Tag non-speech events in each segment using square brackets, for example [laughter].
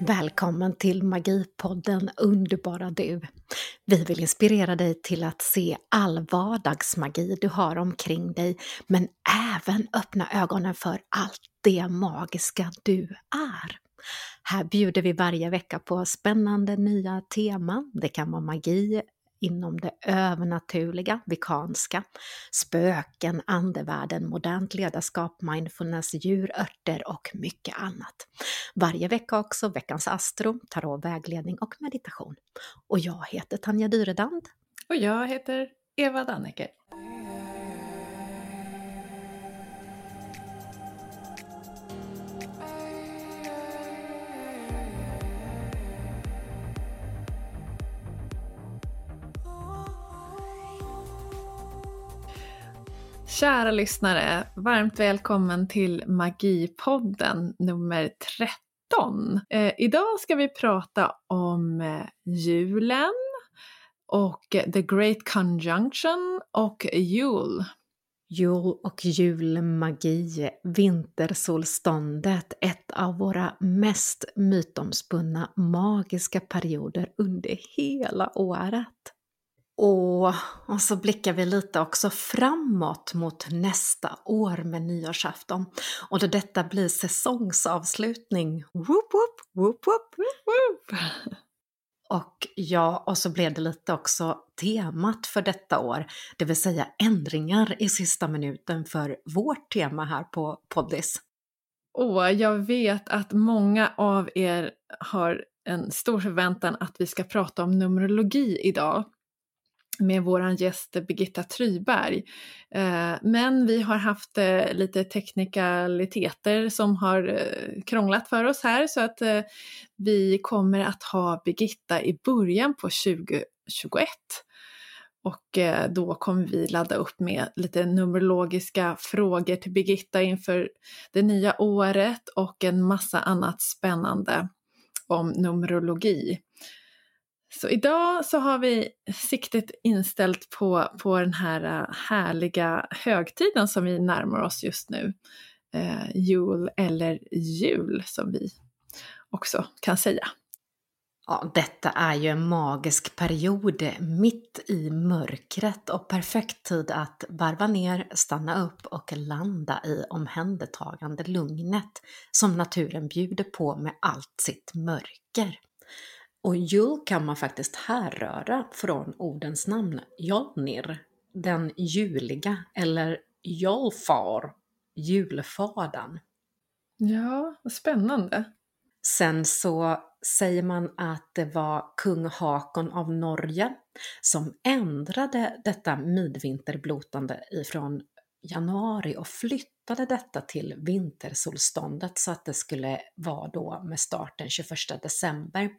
Välkommen till Magipodden Underbara du! Vi vill inspirera dig till att se all vardagsmagi du har omkring dig, men även öppna ögonen för allt det magiska du är. Här bjuder vi varje vecka på spännande nya teman. Det kan vara magi, inom det övernaturliga, vikanska, spöken, andevärlden, modernt ledarskap, mindfulness, djur, örter och mycket annat. Varje vecka också veckans astro, tarot, vägledning och meditation. Och jag heter Tanja Dyredand. Och jag heter Eva Danneke. Kära lyssnare, varmt välkommen till Magipodden nummer 13. Eh, idag ska vi prata om eh, julen och The Great Conjunction och jul. Jul och julmagi, vintersolståndet, ett av våra mest mytomspunna magiska perioder under hela året. Och, och så blickar vi lite också framåt mot nästa år med nyårsafton. Och då detta blir säsongsavslutning. Whoop, whoop, whoop, whoop, whoop. Och ja, och så blev det lite också temat för detta år, det vill säga ändringar i sista minuten för vårt tema här på Poddis. Åh, jag vet att många av er har en stor förväntan att vi ska prata om Numerologi idag med vår gäst Birgitta Tryberg. Eh, men vi har haft eh, lite teknikaliteter som har eh, krånglat för oss här så att vi kommer att ha Birgitta i början på 2021. Och då kommer vi ladda upp med lite numerologiska frågor till Birgitta inför det nya året och en massa annat spännande om numerologi. Så idag så har vi siktet inställt på, på den här eh, härliga högtiden som vi närmar oss just nu. Eh, jul eller jul som vi också kan säga. Ja, detta är ju en magisk period mitt i mörkret och perfekt tid att varva ner, stanna upp och landa i omhändertagande lugnet som naturen bjuder på med allt sitt mörker. Och jul kan man faktiskt härröra från ordens namn Jolnir, den juliga, eller Jolfar, julfadern. Ja, vad spännande. Sen så säger man att det var kung Hakon av Norge som ändrade detta midvinterblotande ifrån januari och flyttade detta till vintersolståndet så att det skulle vara då med start den 21 december.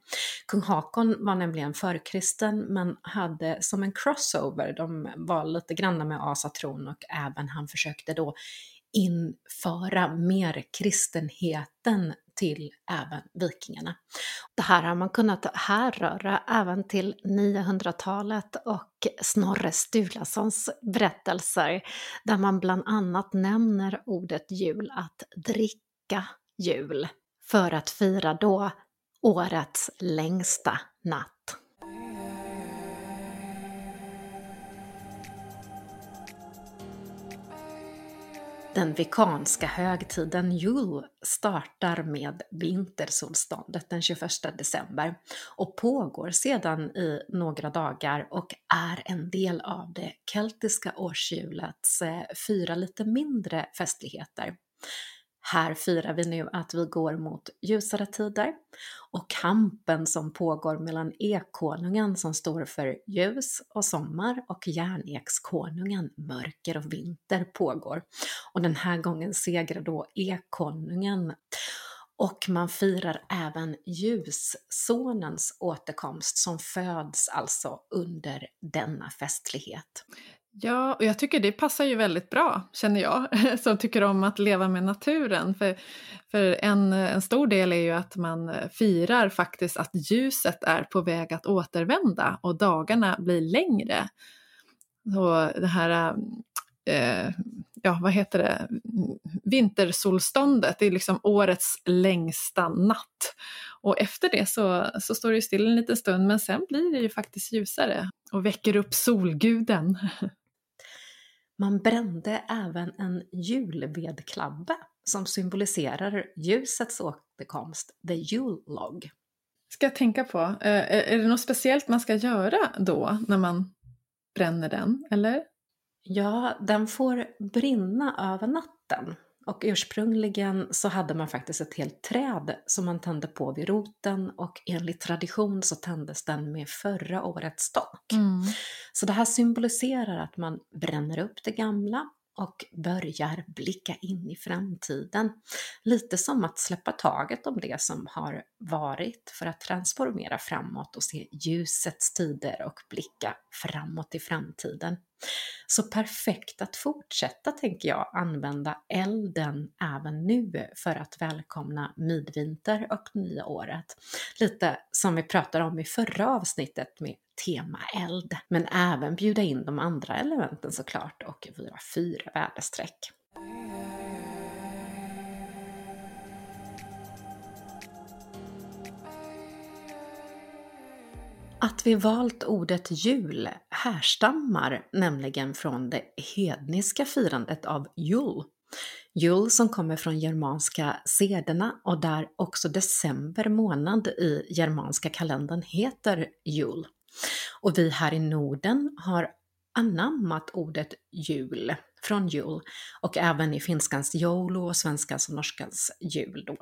Kung Hakon var nämligen förkristen men hade som en crossover, de var lite granna med asatron och även han försökte då införa mer kristenheten till även vikingarna. Det här har man kunnat härröra även till 900-talet och Snorre Sturlasons berättelser där man bland annat nämner ordet jul, att dricka jul, för att fira då årets längsta natt. Den vikanska högtiden Jul startar med vintersolståndet den 21 december och pågår sedan i några dagar och är en del av det keltiska årshjulets eh, fyra lite mindre festligheter. Här firar vi nu att vi går mot ljusare tider och kampen som pågår mellan ekonungen som står för ljus och sommar och järnekskonungen mörker och vinter pågår. Och den här gången segrar då ekonungen och man firar även ljussonens återkomst som föds alltså under denna festlighet. Ja, och jag tycker det passar ju väldigt bra, känner jag, [laughs] som tycker om att leva med naturen. För, för en, en stor del är ju att man firar faktiskt att ljuset är på väg att återvända och dagarna blir längre. Så det här, eh, ja vad heter det, vintersolståndet, det är liksom årets längsta natt. Och efter det så, så står det still en liten stund men sen blir det ju faktiskt ljusare och väcker upp solguden. [laughs] Man brände även en julvedklabbe som symboliserar ljusets återkomst, the Yule log. Ska jag tänka på, eh, är det något speciellt man ska göra då när man bränner den, eller? Ja, den får brinna över natten. Och ursprungligen så hade man faktiskt ett helt träd som man tände på vid roten och enligt tradition så tändes den med förra årets stock. Mm. Så det här symboliserar att man bränner upp det gamla och börjar blicka in i framtiden. Lite som att släppa taget om det som har varit för att transformera framåt och se ljusets tider och blicka framåt i framtiden. Så perfekt att fortsätta, tänker jag, använda elden även nu för att välkomna midvinter och nya året. Lite som vi pratade om i förra avsnittet med tema eld, men även bjuda in de andra elementen såklart och våra fyra väderstreck. Att vi valt ordet jul härstammar nämligen från det hedniska firandet av jul. Jul som kommer från germanska sederna och där också december månad i germanska kalendern heter jul. Och vi här i Norden har anammat ordet jul från jul och även i finskans joulu och svenskans och norskans jul då.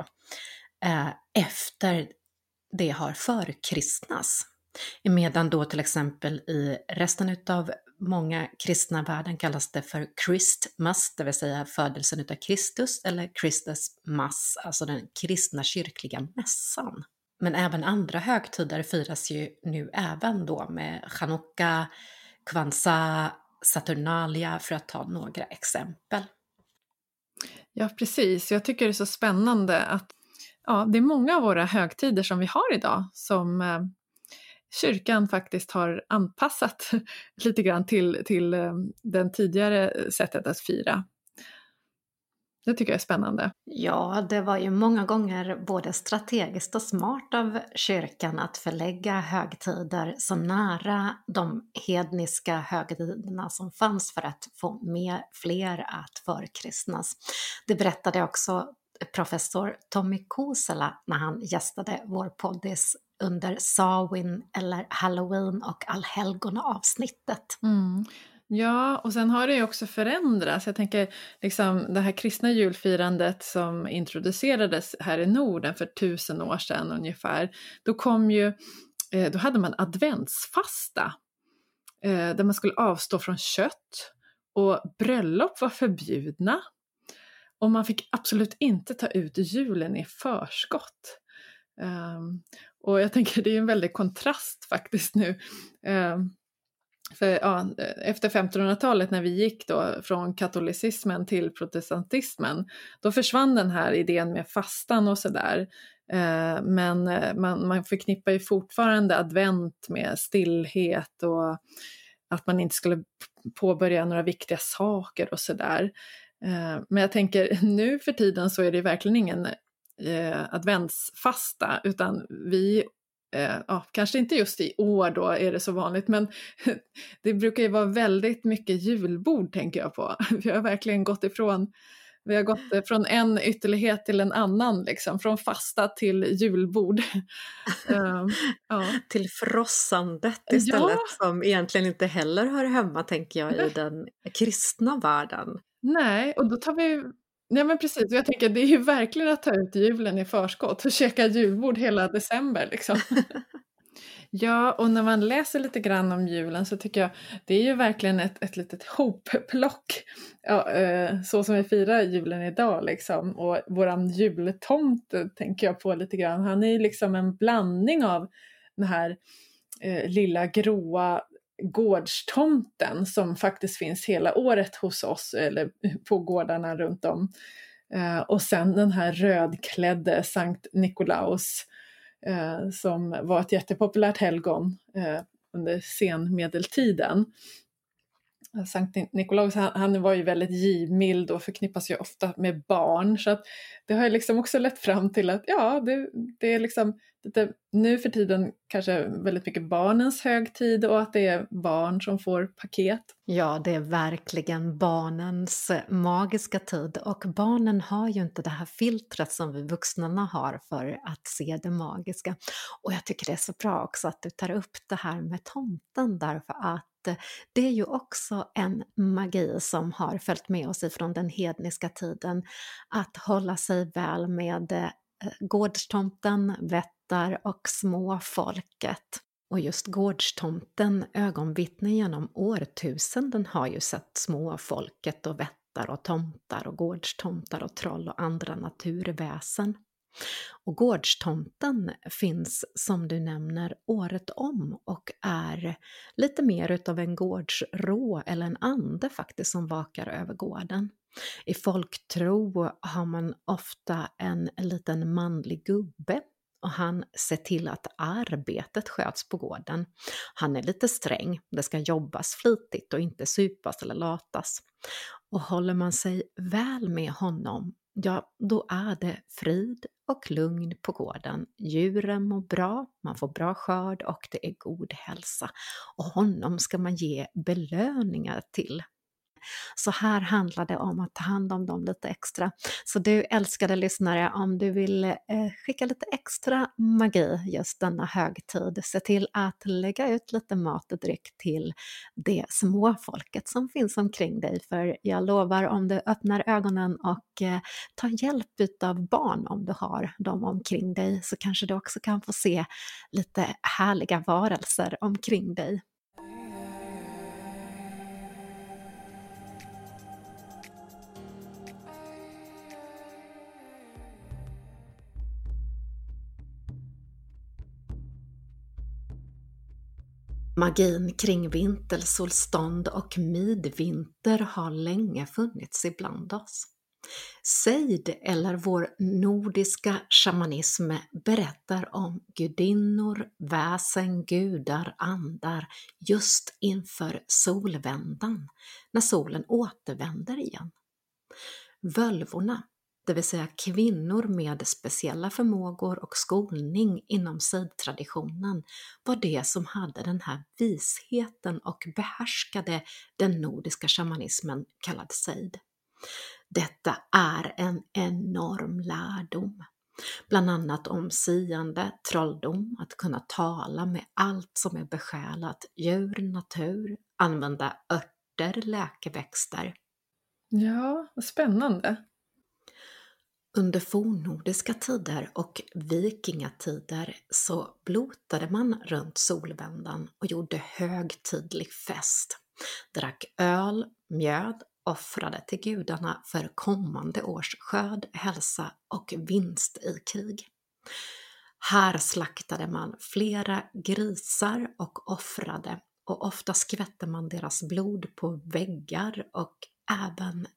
Eh, efter det har förkristnas. Medan då till exempel i resten utav många kristna världen kallas det för Christmas, det vill säga födelsen utav Kristus, eller Christus Mass, alltså den kristna kyrkliga mässan. Men även andra högtider firas ju nu även då med Chanukka, Kwanzaa, Saturnalia för att ta några exempel. Ja, precis. Jag tycker det är så spännande att ja, det är många av våra högtider som vi har idag som eh, kyrkan faktiskt har anpassat [laughs] lite grann till, till eh, den tidigare sättet att fira. Det tycker jag är spännande. Ja, det var ju många gånger både strategiskt och smart av kyrkan att förlägga högtider så nära de hedniska högtiderna som fanns för att få med fler att förkristnas. Det berättade också professor Tommy Kosela när han gästade vår poddis under Samhain eller Halloween och allhelgona avsnittet. Mm. Ja, och sen har det ju också förändrats. Jag tänker liksom det här kristna julfirandet som introducerades här i Norden för tusen år sedan ungefär. Då kom ju, eh, då hade man adventsfasta eh, där man skulle avstå från kött och bröllop var förbjudna. Och man fick absolut inte ta ut julen i förskott. Um, och jag tänker det är en väldig kontrast faktiskt nu. Um, för, ja, efter 1500-talet när vi gick då från katolicismen till protestantismen, då försvann den här idén med fastan och sådär. Eh, men eh, man, man förknippar ju fortfarande advent med stillhet och att man inte skulle påbörja några viktiga saker och sådär. Eh, men jag tänker [laughs] nu för tiden så är det verkligen ingen eh, adventsfasta utan vi Eh, ja, kanske inte just i år då är det så vanligt, men [laughs] det brukar ju vara väldigt mycket julbord tänker jag på. [laughs] Vi har verkligen gått ifrån vi har gått eh, från en ytterlighet till en annan, liksom, från fasta till julbord. uh, [laughs] ja. Till frossandet istället, ja. som egentligen inte heller hör hemma, tänker jag, i den kristna världen. Nej, och då tar vi Nej men precis, jag tänker det är ju verkligen att ta ut julen i förskott och käka julbord hela december liksom. [laughs] ja, och när man läser lite grann om julen så tycker jag det är ju verkligen ett, ett litet hopplock. Ja, eh, så som vi firar julen idag liksom. Och våran jultomte tänker jag på lite grann. Han är ju liksom en blandning av den här eh, lilla gråa gårdstomten som faktiskt finns hela året hos oss eller på gårdarna runt om. Eh, och sen den här rödklädde Sankt Nikolaus eh, som var ett jättepopulärt helgon eh, under senmedeltiden. Eh, Sankt Nikolaus han, han, var ju väldigt givmild och förknippas ju ofta med barn så att det har ju liksom också lett fram till att ja, det, det är liksom lite, nu för tiden kanske väldigt mycket barnens högtid och att det är barn som får paket. Ja, det är verkligen barnens magiska tid och barnen har ju inte det här filtret som vi vuxna har för att se det magiska. Och jag tycker det är så bra också att du tar upp det här med tomten därför att det är ju också en magi som har följt med oss ifrån den hedniska tiden, att hålla sig väl med eh, gårdstomten, gårdstomten, vättar och småfolket. Och just gårdstomten, ögonvittnen genom årtusenden, har ju sett småfolket och vättar och tomtar och gårdstomtar och troll och andra naturväsen. Och gårdstomten finns som du nämner året om och är lite mer utav en gårdsrå eller en ande faktiskt som vakar över gården. I folktro har man ofta en liten manlig gubbe och han ser till att arbetet sköts på gården. Han är lite sträng, det ska jobbas flitigt och inte supas eller latas. Och håller man sig väl med honom ja, då är det frid och lugn på gården. Djuren mår bra, man får bra skörd och det är god hälsa. Och honom ska man ge belöningar till. Så här handlar det om att ta hand om dem lite extra. Så du älskade lyssnare, om du vill eh, skicka lite extra magi just denna högtid, se till att lägga ut lite mat och dryck till det små folket som finns omkring dig. För jag lovar, om du öppnar ögonen och eh, tar hjälp av barn om du har dem omkring dig, så kanske du också kan få se lite härliga varelser omkring dig. Magin kring vintersolstånd och midvinter har länge funnits ibland oss. Seid, eller vår nordiska shamanism, berättar om gudinnor, väsen, gudar, andar just inför solvändan, när solen återvänder igen. Völvorna, det vill säga kvinnor med speciella förmågor och skolning inom sidtraditionen, var det som hade den här visheten och behärskade den nordiska shamanismen kallad seid. Detta är en enorm lärdom. Bland annat om siande, trolldom, att kunna tala med allt som är besjälat, djur, natur, använda örter, läkeväxter. Ja, spännande. Under fornnordiska tider och vikingatider så blotade man runt solvändan och gjorde högtidlig fest, drack öl, mjöd, offrade till gudarna för kommande års skörd, hälsa och vinst i krig. Här slaktade man flera grisar och offrade och ofta skvätte man deras blod på väggar och även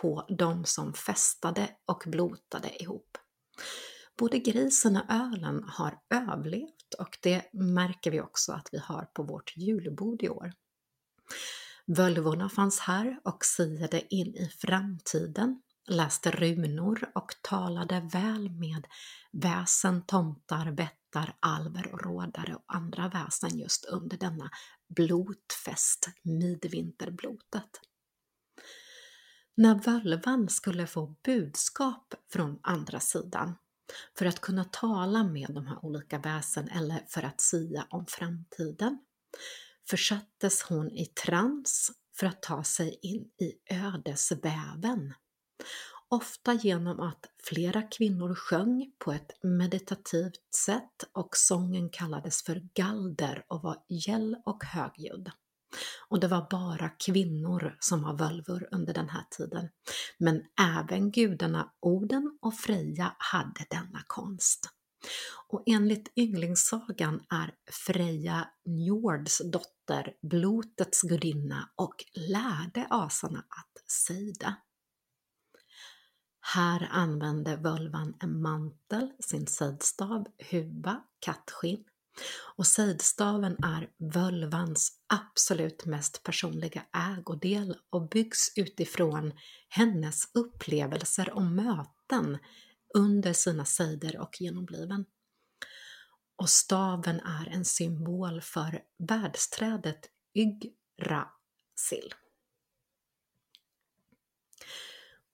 på de som festade och blotade ihop. Både grisen och ölen har överlevt och det märker vi också att vi har på vårt julbord i år. Völvorna fanns här och siade in i framtiden, läste runor och talade väl med väsen, tomtar, vättar, alver och rådare och andra väsen just under denna blotfest, midvinterblotet. När völvan skulle få budskap från andra sidan för att kunna tala med de här olika väsen eller för att sia om framtiden försattes hon i trans för att ta sig in i ödesväven. Ofta genom att flera kvinnor sjöng på ett meditativt sätt och sången kallades för galder och var gäll och högljudd. Och det var bara kvinnor som var völvor under den här tiden. Men även gudarna Oden och Freja hade denna konst. Och enligt ynglingssagan är Freja Njords dotter blotets gudinna och lärde asarna att sida. Här använde völvan en mantel, sin sidstav, huva, kattskinn och sejdstaven är völvans absolut mest personliga ägodel och byggs utifrån hennes upplevelser och möten under sina sejder och genomliven. Och staven är en symbol för världsträdet Yggdrasil.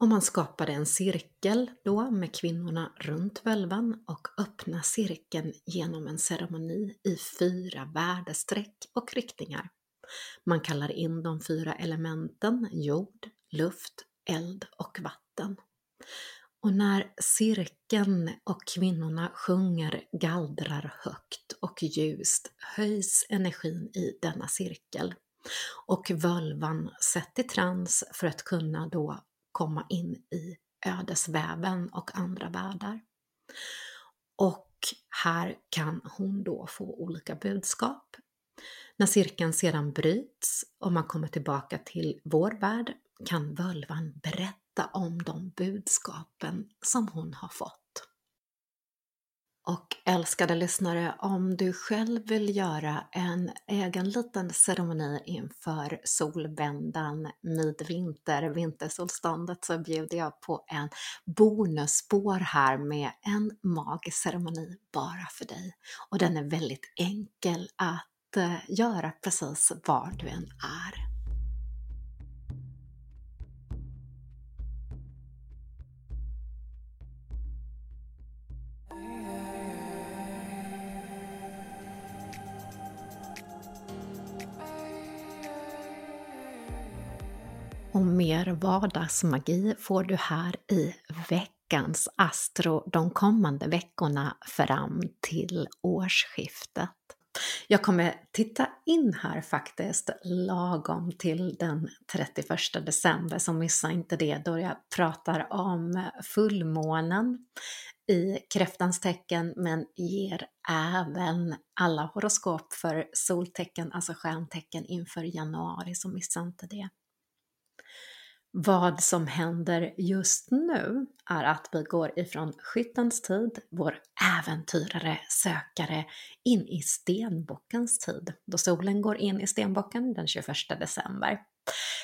Och man skapade en cirkel då med kvinnorna runt völvan och öppna cirkeln genom en ceremoni i fyra värdestreck och riktningar. Man kallar in de fyra elementen jord, luft, eld och vatten. Och när cirkeln och kvinnorna sjunger, gallrar högt och ljust höjs energin i denna cirkel och völvan sätt i trans för att kunna då komma in i ödesväven och andra världar. Och här kan hon då få olika budskap. När cirkeln sedan bryts och man kommer tillbaka till vår värld kan völvan berätta om de budskapen som hon har fått. Och älskade lyssnare, om du själv vill göra en egen liten ceremoni inför solvändan, midvinter, vintersolståndet så bjuder jag på en bonusspår här med en magisk ceremoni bara för dig. Och den är väldigt enkel att eh, göra precis var du än är. Och mer vardagsmagi får du här i veckans Astro de kommande veckorna fram till årsskiftet. Jag kommer titta in här faktiskt lagom till den 31 december, så missa inte det då jag pratar om fullmånen i kräftans tecken men ger även alla horoskop för soltecken, alltså stjärntecken inför januari, så missa inte det. Vad som händer just nu är att vi går ifrån skyttens tid, vår äventyrare, sökare, in i stenbockens tid, då solen går in i stenbocken den 21 december.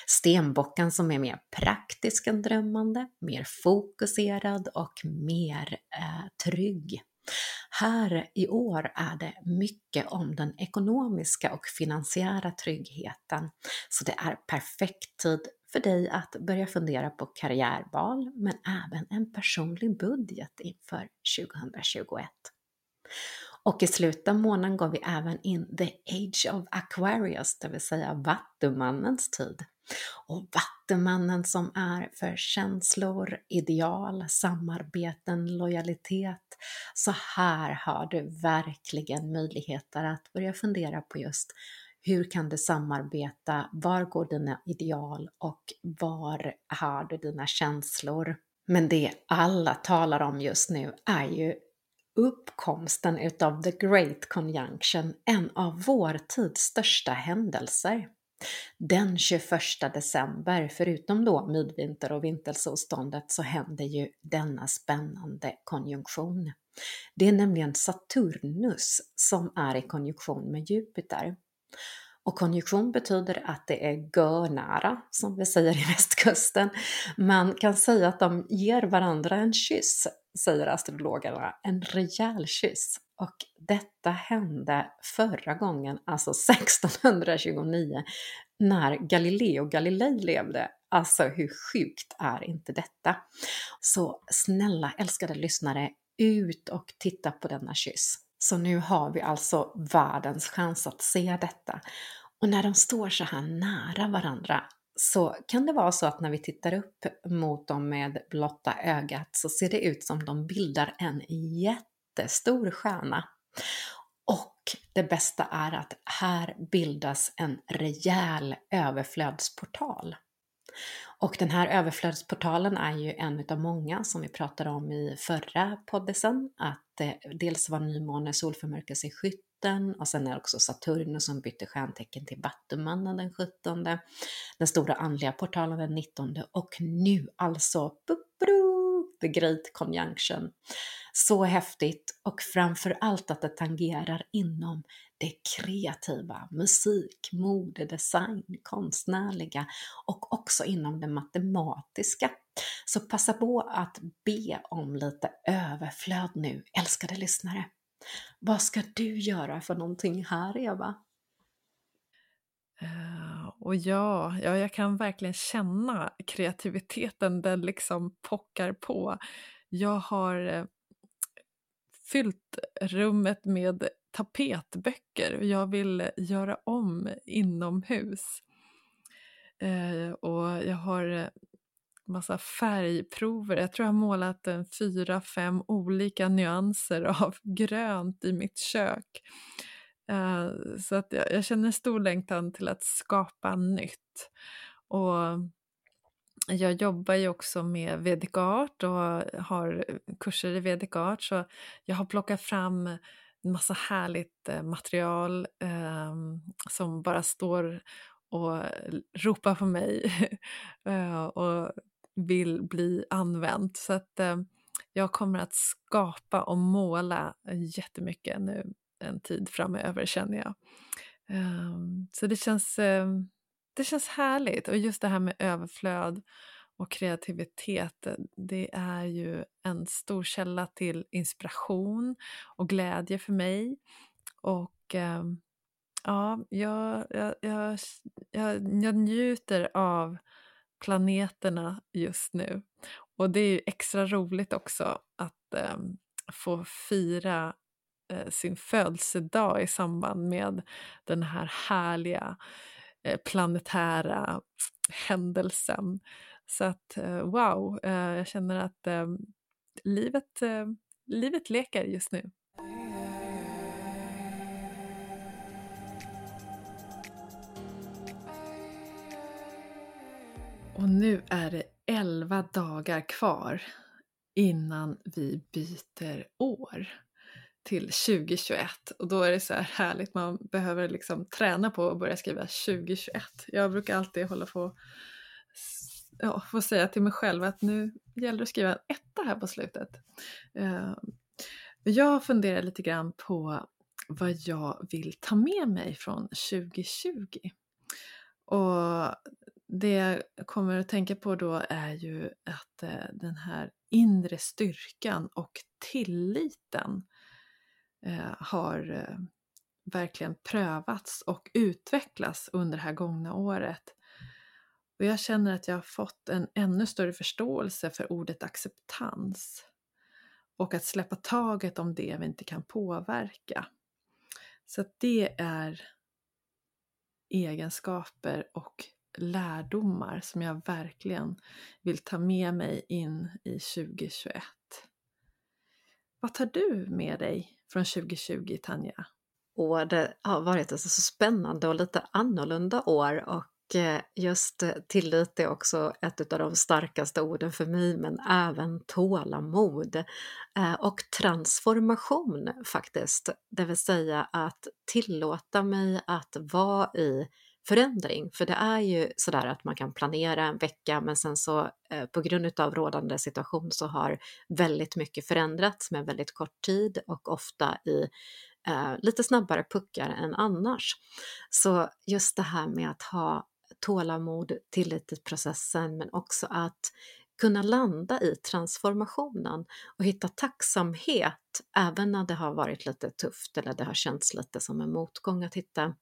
Stenbocken som är mer praktisk än drömmande, mer fokuserad och mer eh, trygg. Här i år är det mycket om den ekonomiska och finansiära tryggheten, så det är perfekt tid för dig att börja fundera på karriärval men även en personlig budget inför 2021. Och i slutet av månaden går vi även in the age of Aquarius, det vill säga Vattumannens tid. Och Vattumannen som är för känslor, ideal, samarbeten, lojalitet. Så här har du verkligen möjligheter att börja fundera på just hur kan du samarbeta? Var går dina ideal och var har du dina känslor? Men det alla talar om just nu är ju uppkomsten utav The Great Conjunction, en av vår tids största händelser. Den 21 december, förutom då midvinter och vintersolståndet, så händer ju denna spännande konjunktion. Det är nämligen Saturnus som är i konjunktion med Jupiter. Och konjunktion betyder att det är görnära, som vi säger i [laughs] västkusten. Man kan säga att de ger varandra en kyss, säger astrologerna, en rejäl kyss. Och detta hände förra gången, alltså [laughs] 1629, när Galileo Galilei levde. Alltså hur sjukt är inte detta? Så snälla älskade lyssnare, ut och titta på denna kyss. Så nu har vi alltså världens chans att se detta. Och när de står så här nära varandra så kan det vara så att när vi tittar upp mot dem med blotta ögat så ser det ut som de bildar en jättestor stjärna. Och det bästa är att här bildas en rejäl överflödsportal. Och den här överflödsportalen är ju en av många som vi pratade om i förra poddesen, att eh, dels var nymåne solförmörkelse i skytten och sen är det också Saturnus som bytte stjärntecken till Vattumannen den 17, den stora andliga portalen den 19 och nu alltså the great conjunction. Så häftigt och framför allt att det tangerar inom det kreativa, musik, mode, design, konstnärliga och också inom det matematiska. Så passa på att be om lite överflöd nu, älskade lyssnare. Vad ska du göra för någonting här, Eva? Eh, och ja, ja, jag kan verkligen känna kreativiteten, den liksom pockar på. Jag har eh, fyllt rummet med tapetböcker. och Jag vill eh, göra om inomhus. Och jag har massa färgprover. Jag tror jag har målat en fyra, fem olika nyanser av [laughs] grönt i mitt kök. Uh, så att jag, jag känner stor längtan till att skapa nytt. Och jag jobbar ju också med Vedic Art och har kurser i Vedic Art så jag har plockat fram en massa härligt eh, material eh, som bara står och ropar på mig [laughs] eh, och vill bli använt. Så att eh, jag kommer att skapa och måla jättemycket nu en tid framöver känner jag. Ehm, så det känns, ehm, det känns härligt och just det här med överflöd och kreativitet, eh, det är ju en stor källa till inspiration och glädje för mig. Och ehm, ja, jag, jag, jag, jag, njuter av planeterna just nu. Och det är ju extra roligt också att få fira Eh, sin födelsedag i samband med den här härliga eh, planetära händelsen. Så att eh, wow, jag känner att livet, livet leker just nu. Och nu är det 11 dagar kvar innan vi byter år till 2021 och då är det så här härligt, man behöver liksom träna på att börja skriva 2021. Jag brukar alltid hålla på ja, få säga till mig själv att nu gäller det att skriva en etta här på slutet. Eh, jag funderar lite grann på vad jag vill ta med mig från 2020. Och det jag kommer att tänka på då är ju att eh, den här inre styrkan och tilliten eh, Eh, har eh, verkligen prövats och utvecklats under det här gångna året. Och jag känner att jag har fått en ännu större förståelse för ordet acceptans och att släppa taget om det vi inte kan påverka. Så att det är egenskaper och lärdomar som jag verkligen vill ta med mig in i 2021. Vad tar du med dig från 2020, Tanja? Och det har varit ett så spännande och lite annorlunda år och eh, just eh, tillit är också ett av de starkaste orden för mig, men även tålamod eh, och transformation faktiskt. Det vill säga att tillåta mig att vara i förändring. För det är ju sådär att man kan planera en vecka men sen så eh, på grund av rådande situation så har väldigt mycket förändrats med väldigt kort tid och ofta i eh, lite snabbare puckar än annars. Så just det här med att ha tålamod, tillit till processen men också att kunna landa i transformationen och hitta tacksamhet även när det har varit lite tufft eller det har känts lite som en motgång att hitta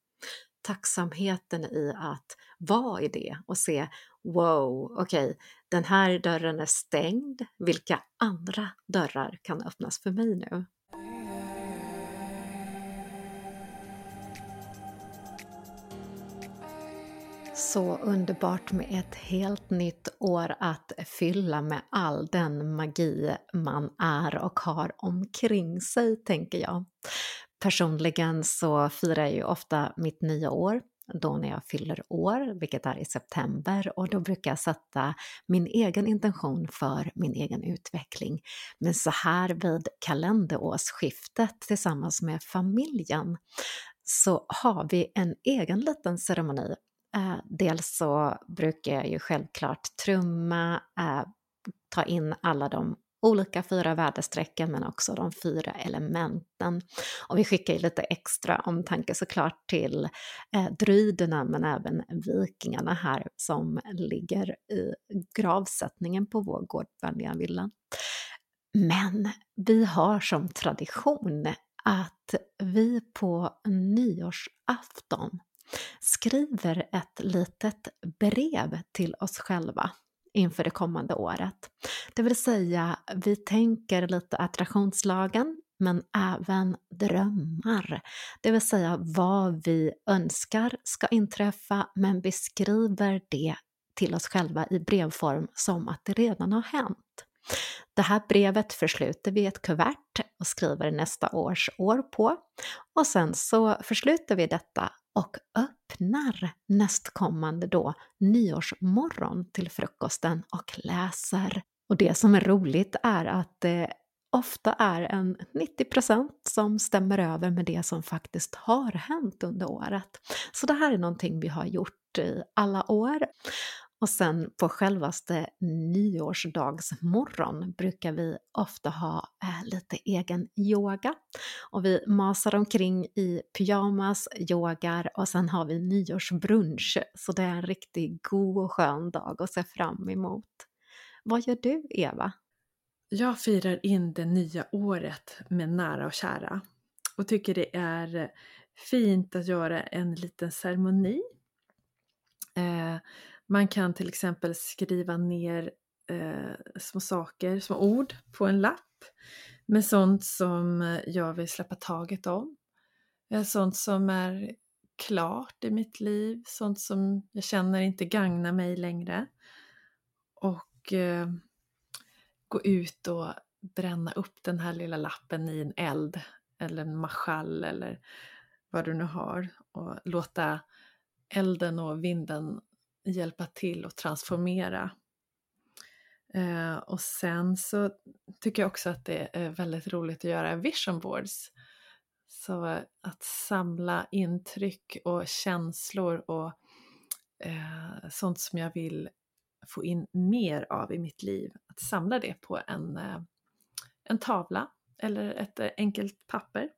tacksamheten i att vara i det och se wow, okej, okay, den här dörren är stängd. Vilka andra dörrar kan öppnas för mig nu? Så underbart med ett helt nytt år att fylla med all den magi man är och har omkring sig, tänker jag. Personligen så firar jag ju ofta mitt nya år då när jag fyller år, vilket är i september och då brukar jag sätta min egen intention för min egen utveckling. Men så här vid kalenderårsskiftet tillsammans med familjen så har vi en egen liten ceremoni. Eh, dels så brukar jag ju självklart trumma, eh, ta in alla de olika fyra väderstrecken men också de fyra elementen. Och vi skickar ju lite extra omtanke såklart till eh, druiderna men även vikingarna här som ligger i gravsättningen på vår gård villan. Men vi har som tradition att vi på nyårsafton skriver ett litet brev till oss själva inför det kommande året. Det vill säga, vi tänker lite attraktionslagen men även drömmar. Det vill säga vad vi önskar ska inträffa men beskriver det till oss själva i brevform som att det redan har hänt. Det här brevet försluter vi i ett kuvert och skriver nästa års år på och sen så försluter vi detta och öppnar nästkommande då nyårsmorgon till frukosten och läser. Och det som är roligt är att det ofta är en 90% som stämmer över med det som faktiskt har hänt under året. Så det här är någonting vi har gjort i alla år. Och sen på självaste nyårsdagsmorgon brukar vi ofta ha eh, lite egen yoga. Och vi masar omkring i pyjamas, yogar och sen har vi nyårsbrunch. Så det är en riktigt god och skön dag att se fram emot. Vad gör du, Eva? Jag firar in det nya året med nära och kära och tycker det är fint att göra en liten ceremoni. Eh, man kan till exempel skriva ner eh, små saker, små ord på en lapp med sånt som jag vill släppa taget om. Eh, sånt som är klart i mitt liv, sånt som jag känner inte gagnar mig längre. Och eh, gå ut och bränna upp den här lilla lappen i en eld eller en marschall eller vad du nu har och låta elden och vinden hjälpa till och transformera. Eh, och sen så tycker jag också att det är väldigt roligt att göra vision boards. Så att samla intryck och känslor och eh, sånt som jag vill få in mer av i mitt liv. Att samla det på en, eh, en tavla eller ett enkelt papper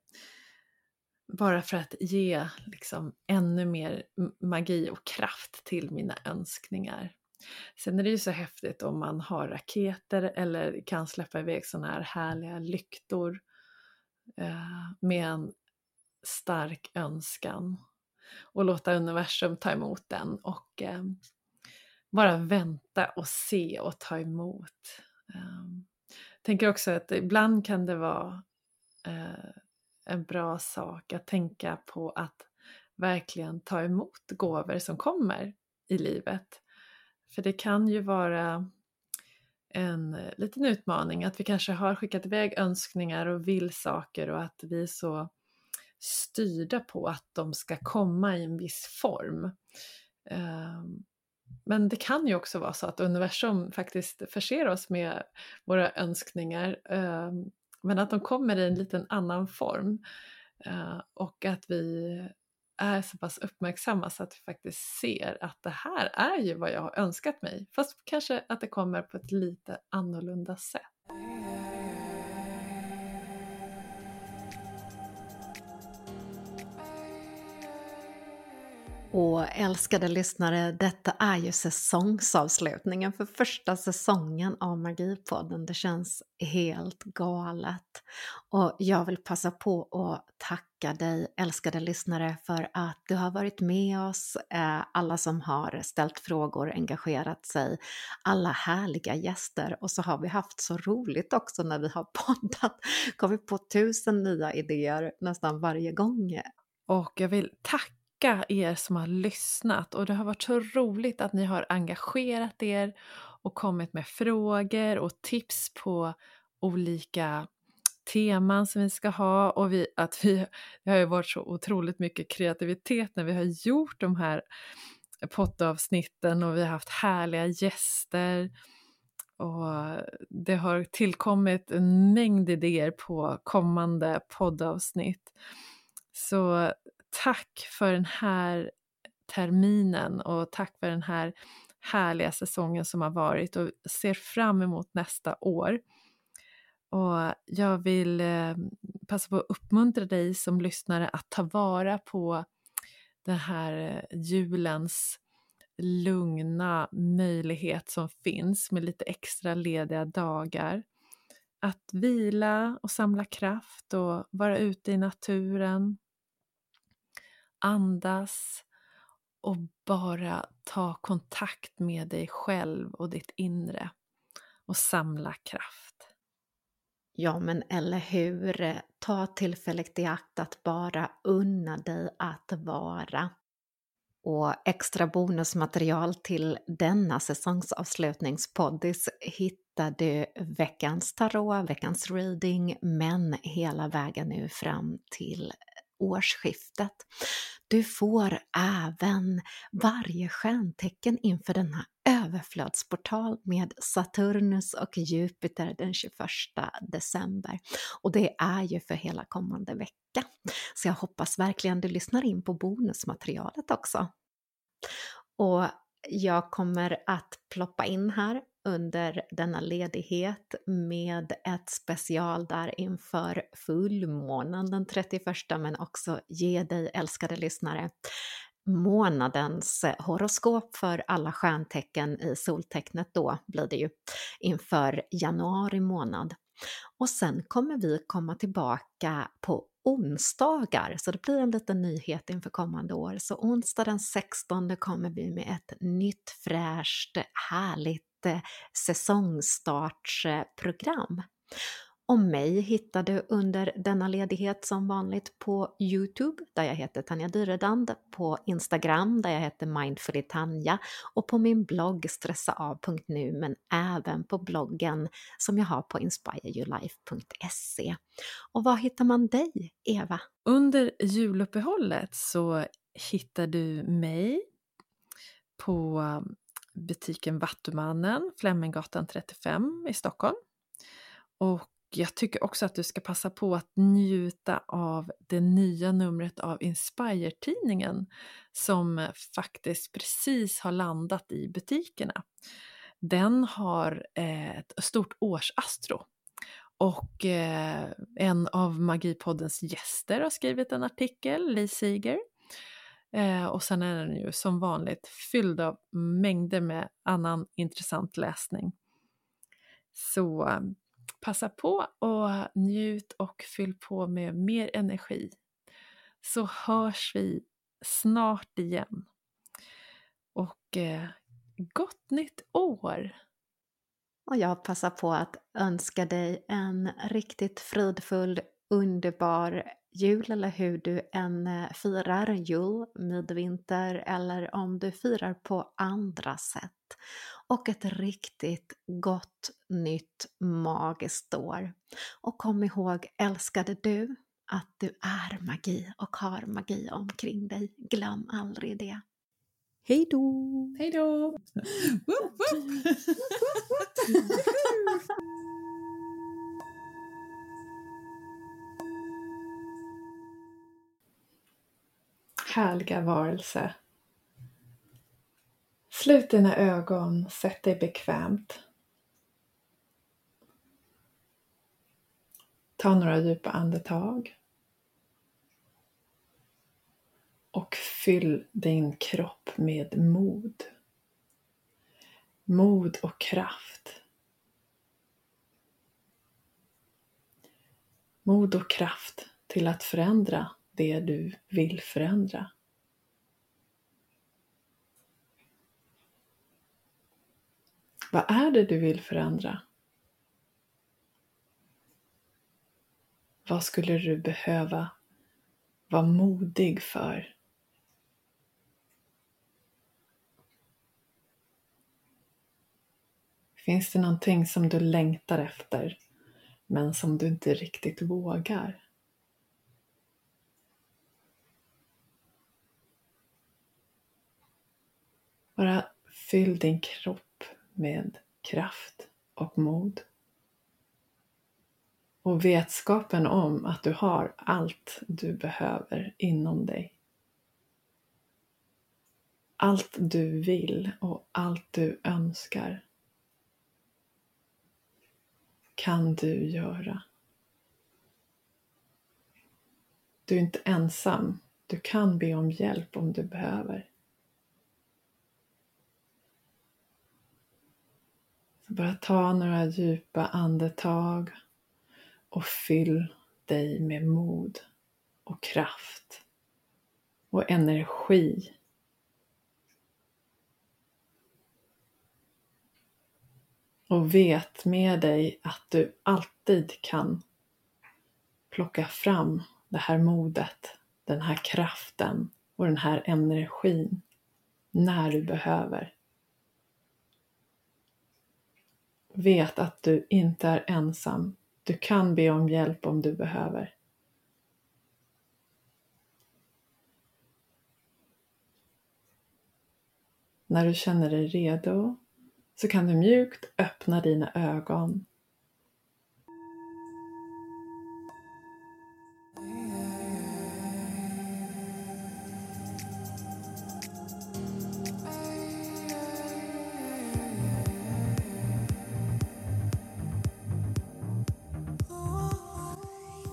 bara för att ge liksom ännu mer magi och kraft till mina önskningar. Sen är det ju så häftigt om man har raketer eller kan släppa iväg sådana här härliga lyktor eh, med en stark önskan och låta universum ta emot den och eh, bara vänta och se och ta emot. Eh, tänker också att ibland kan det vara eh, en bra sak att tänka på att verkligen ta emot gåvor som kommer i livet. För det kan ju vara en liten utmaning att vi kanske har skickat iväg önskningar och vill saker och att vi är så styrda på att de ska komma i en viss form. Ehm, men det kan ju också vara så att universum faktiskt förser oss med våra önskningar ehm, men att de kommer i en liten annan form eh, och att vi är så pass uppmärksamma så att vi faktiskt ser att det här är ju vad jag har önskat mig, fast kanske att det kommer på ett lite annorlunda sätt. Och älskade lyssnare, detta är ju säsongsavslutningen för första säsongen av Magipodden. Det känns helt galet. Och jag vill passa på att tacka dig, älskade lyssnare, för att du har varit med oss, eh, alla som har ställt frågor, engagerat sig, alla härliga gäster och så har vi haft så roligt också när vi har [laughs] poddat, kommit på tusen nya idéer nästan varje gång. Och jag vill tacka tacka er som har lyssnat. Och det har varit så roligt att ni har engagerat er och kommit med frågor och tips på olika teman som vi ska ha. Och vi, att vi, det har ju varit så otroligt mycket kreativitet när vi har gjort de här poddavsnitten och vi har haft härliga gäster. Och det har tillkommit en mängd idéer på kommande poddavsnitt. Så tack för den här terminen och tack för den här härliga säsongen som har varit och ser fram emot nästa år. Och jag vill eh, passa på att uppmuntra dig som lyssnare att ta vara på den här eh, julens lugna möjlighet som finns med lite extra lediga dagar. Att vila och samla kraft och vara ute i naturen. Andas och bara ta kontakt med dig själv och ditt inre och samla kraft. Ja, men eller hur? Ta tillfället i akt att bara unna dig att vara. Och extra bonusmaterial till denna säsongsavslutningspoddis hittar du veckans tarot, veckans reading, men hela vägen nu fram till årsskiftet. Du får även varje stjärntecken inför denna överflödsportal med Saturnus och Jupiter den 21 december. Och det är ju för hela kommande vecka. Så jag hoppas verkligen du lyssnar in på bonusmaterialet också. Och jag kommer att ploppa in här under denna ledighet med ett special där inför fullmånen den 31 men också ge dig älskade lyssnare månadens horoskop för alla stjärntecken i soltecknet då blir det ju inför januari månad. Och sen kommer vi komma tillbaka på onsdagar, så det blir en liten nyhet inför kommande år. Så onsdag den 16 kommer vi med ett nytt fräscht, härligt säsongstartsprogram. Och mig hittar du under denna ledighet som vanligt på Youtube där jag heter Tanja Dyredand, på Instagram där jag heter Mindfully Tanja och på min blogg stressaav.nu men även på bloggen som jag har på inspireyourlife.se. Och var hittar man dig, Eva? Under juluppehållet så hittar du mig på butiken Vattumannen, Fleminggatan 35 i Stockholm. Och jag tycker också att du ska passa på att njuta av det nya numret av Inspire-tidningen som faktiskt precis har landat i butikerna. Den har eh, ett stort årsastro och eh, en av Magipoddens gäster har skrivit en artikel, Lee Seeger. Eh, och sen är den ju som vanligt fylld av mängder med annan intressant läsning. Så eh, passa på och njut och fyll på med mer energi. Så hörs vi snart igen. Och eh, gott nytt år! Och jag passar på att önska dig en riktigt fridfull, underbar jul eller hur du än eh, firar jul, midvinter eller om du firar på andra sätt. Och ett riktigt gott nytt magiskt år. Och kom ihåg, älskade du, att du är magi och har magi omkring dig. Glöm aldrig det. Hej då! Hej då! [laughs] [laughs] härliga varelse. Slut dina ögon, sätt dig bekvämt. Ta några djupa andetag. Och fyll din kropp med mod. Mod och kraft. Mod och kraft till att förändra det du vill förändra. Vad är det du vill förändra? Vad skulle du behöva vara modig för? Finns det någonting som du längtar efter men som du inte riktigt vågar? Bara fyll din kropp med kraft och mod. Och vetskapen om att du har allt du behöver inom dig. Allt du vill och allt du önskar. kan du göra. Du är inte ensam. Du kan be om hjälp om du behöver. Bara ta några djupa andetag och fyll dig med mod och kraft och energi. Och vet med dig att du alltid kan plocka fram det här modet, den här kraften och den här energin när du behöver. Vet att du inte är ensam. Du kan be om hjälp om du behöver. När du känner dig redo så kan du mjukt öppna dina ögon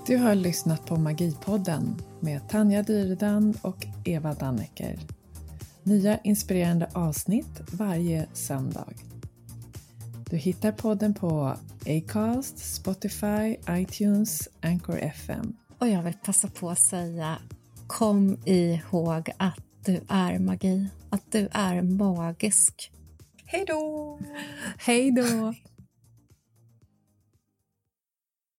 Du har lyssnat på Magipodden med Tanja Dyredand och Eva Dannecker. Nya inspirerande avsnitt varje söndag. Du hittar podden på Acast, Spotify, iTunes, Anchor FM. Och jag vill passa på att säga kom ihåg att du är magi, att du är magisk. Hej då! Hej då!